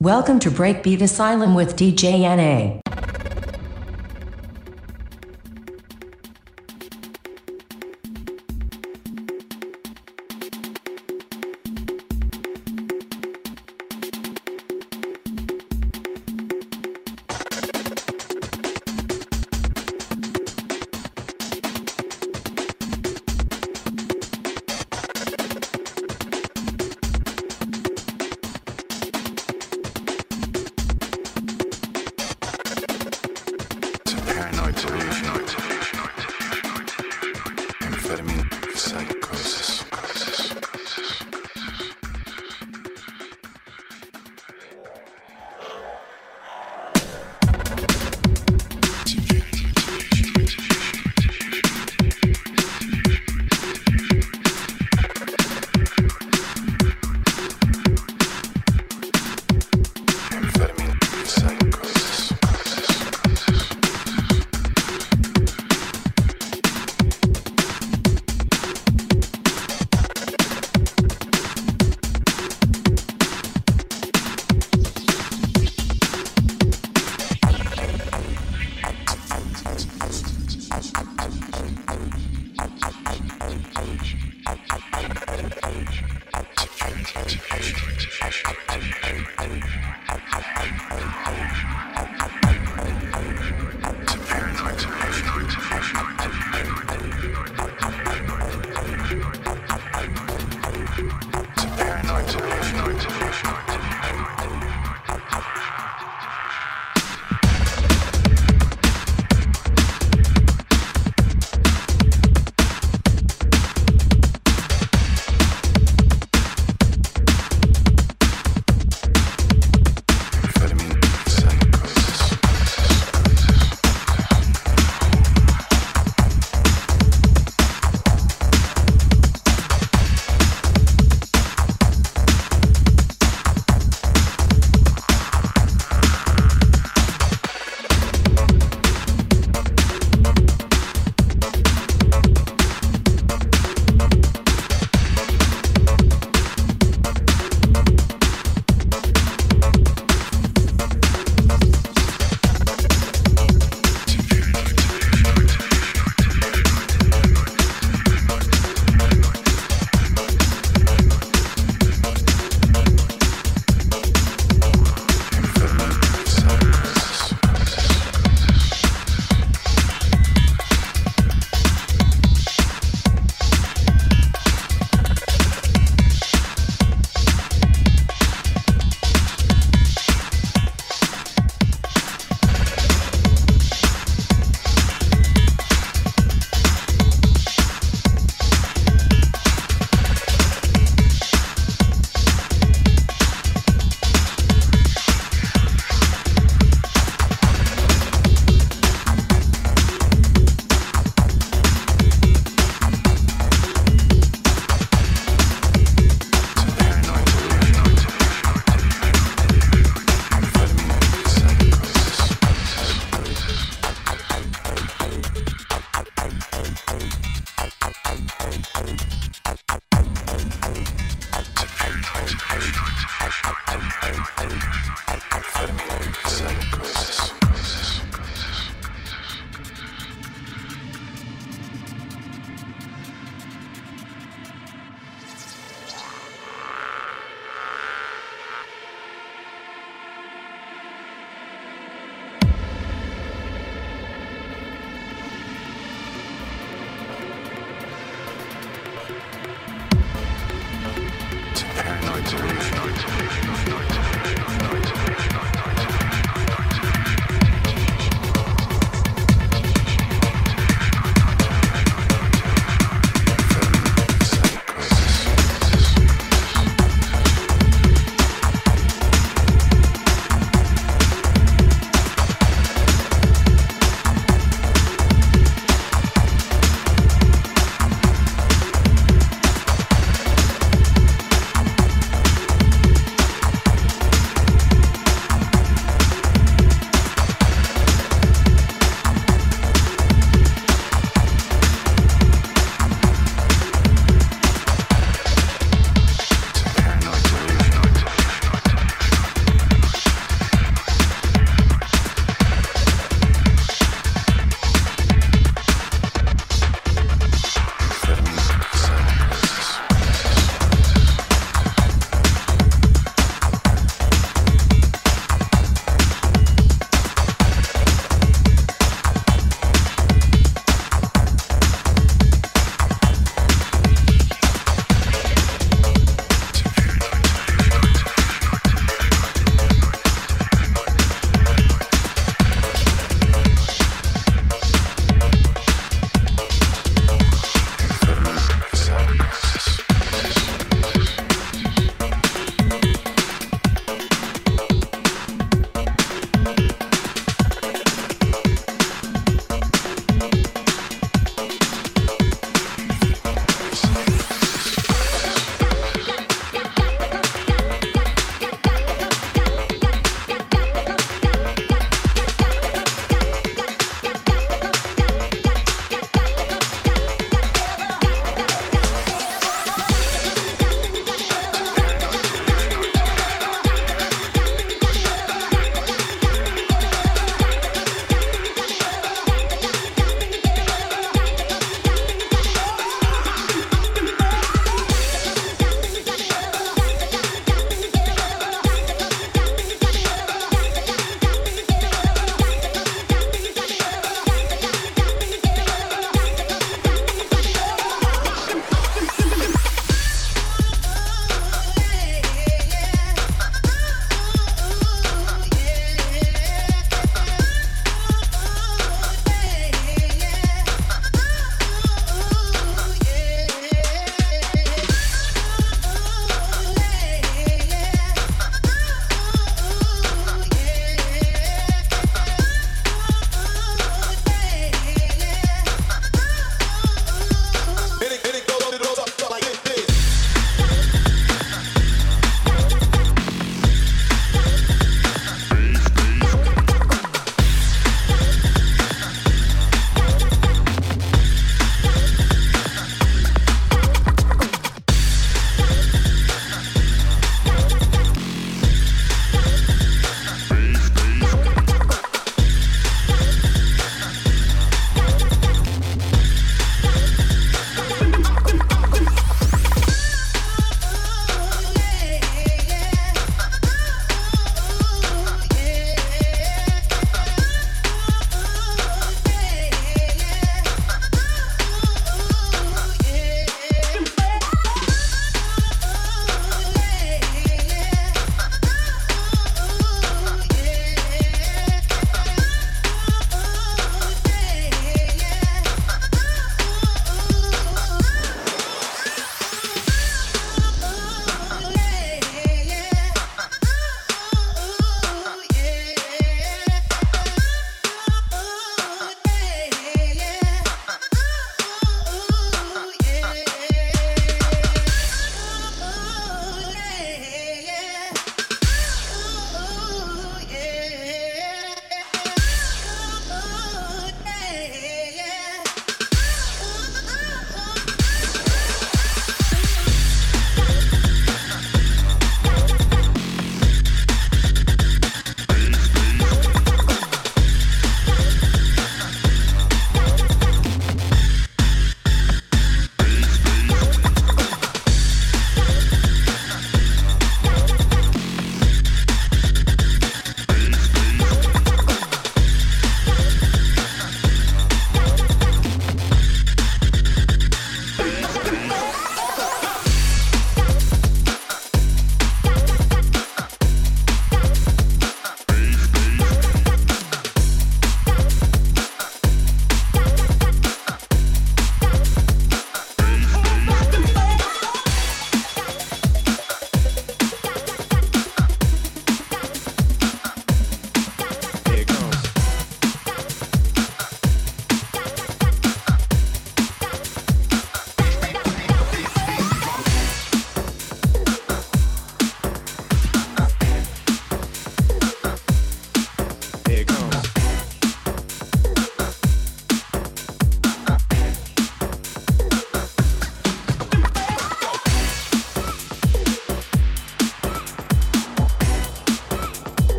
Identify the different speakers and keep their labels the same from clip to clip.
Speaker 1: Welcome to Breakbeat Asylum with DJ NA.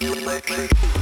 Speaker 2: Better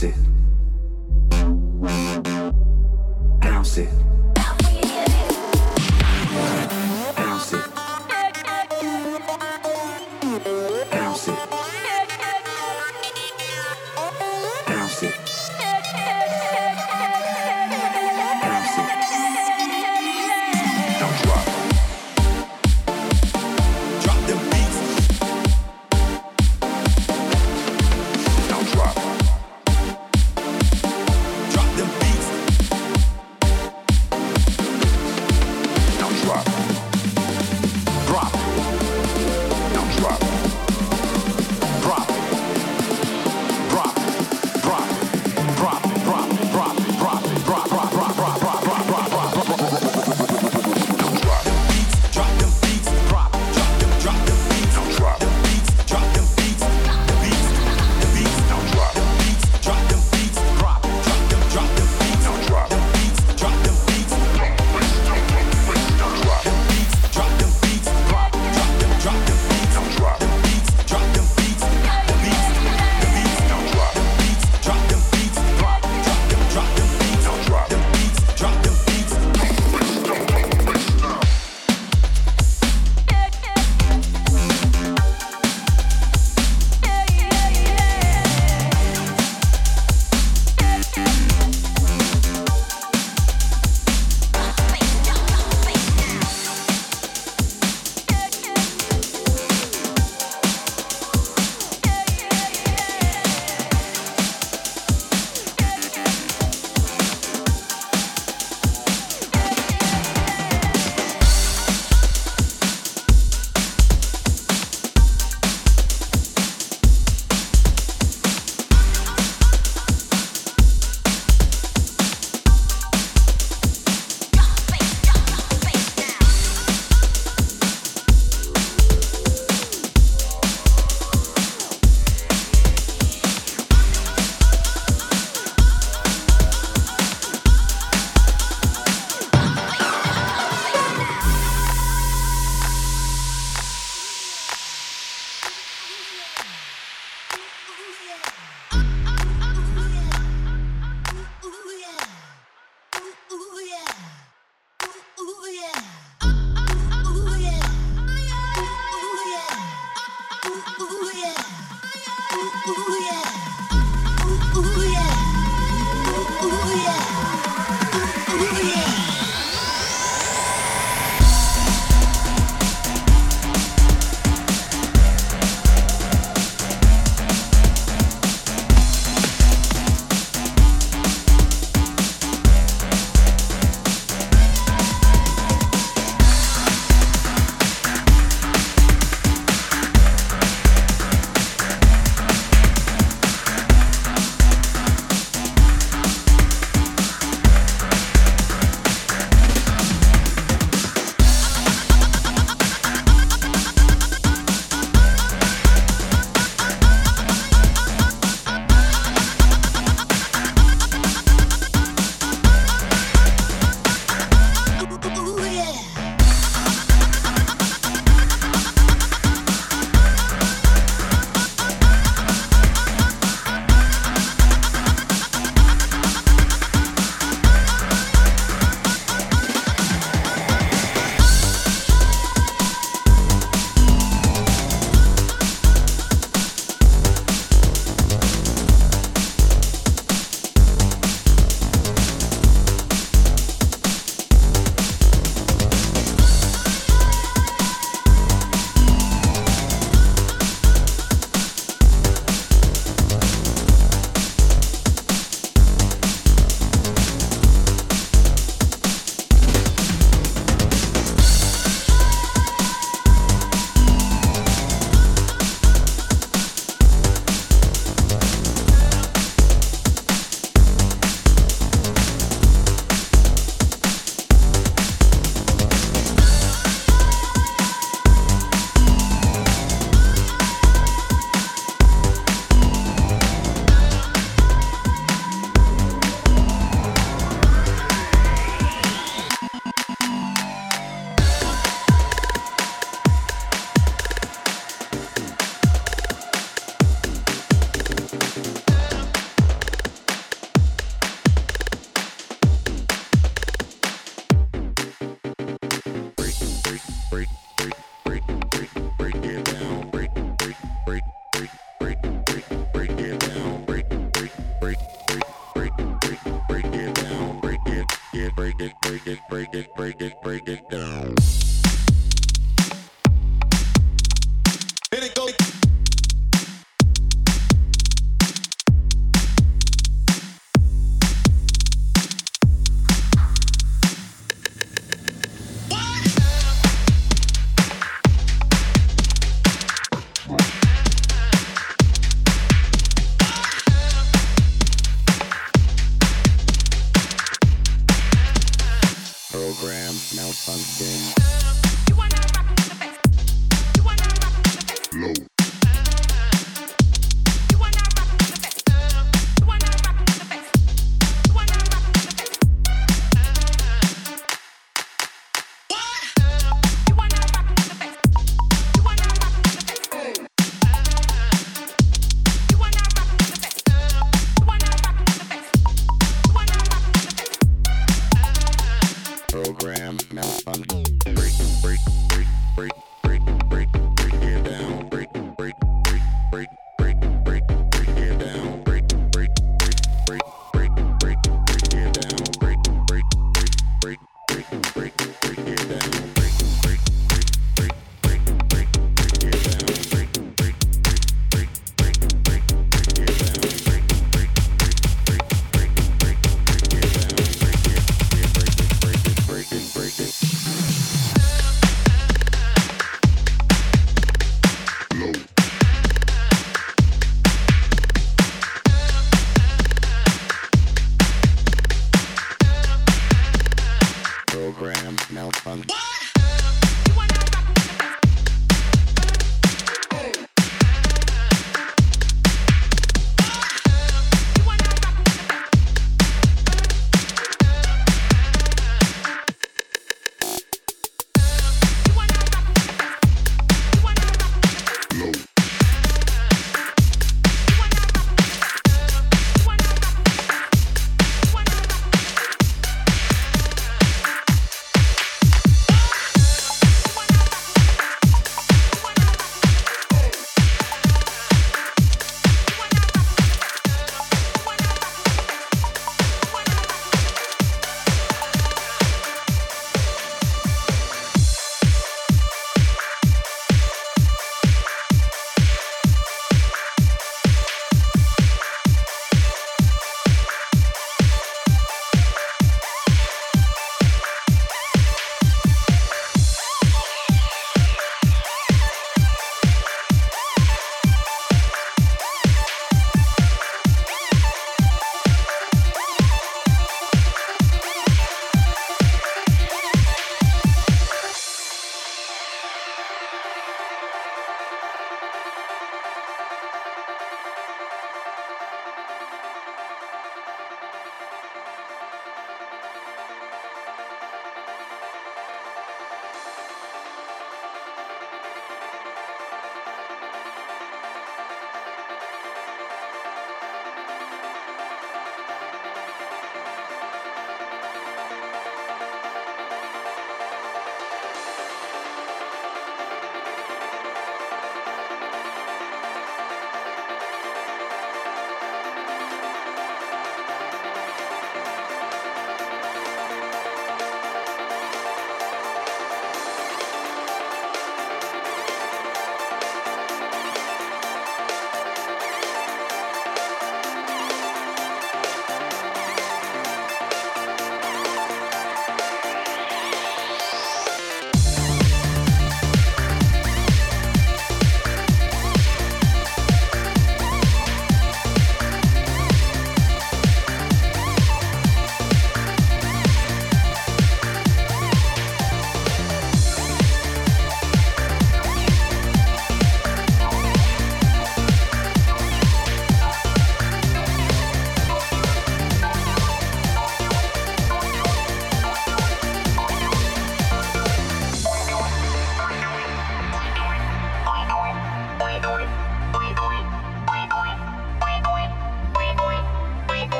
Speaker 3: That's it.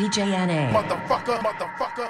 Speaker 4: DJNA.
Speaker 5: Motherfucker, motherfucker.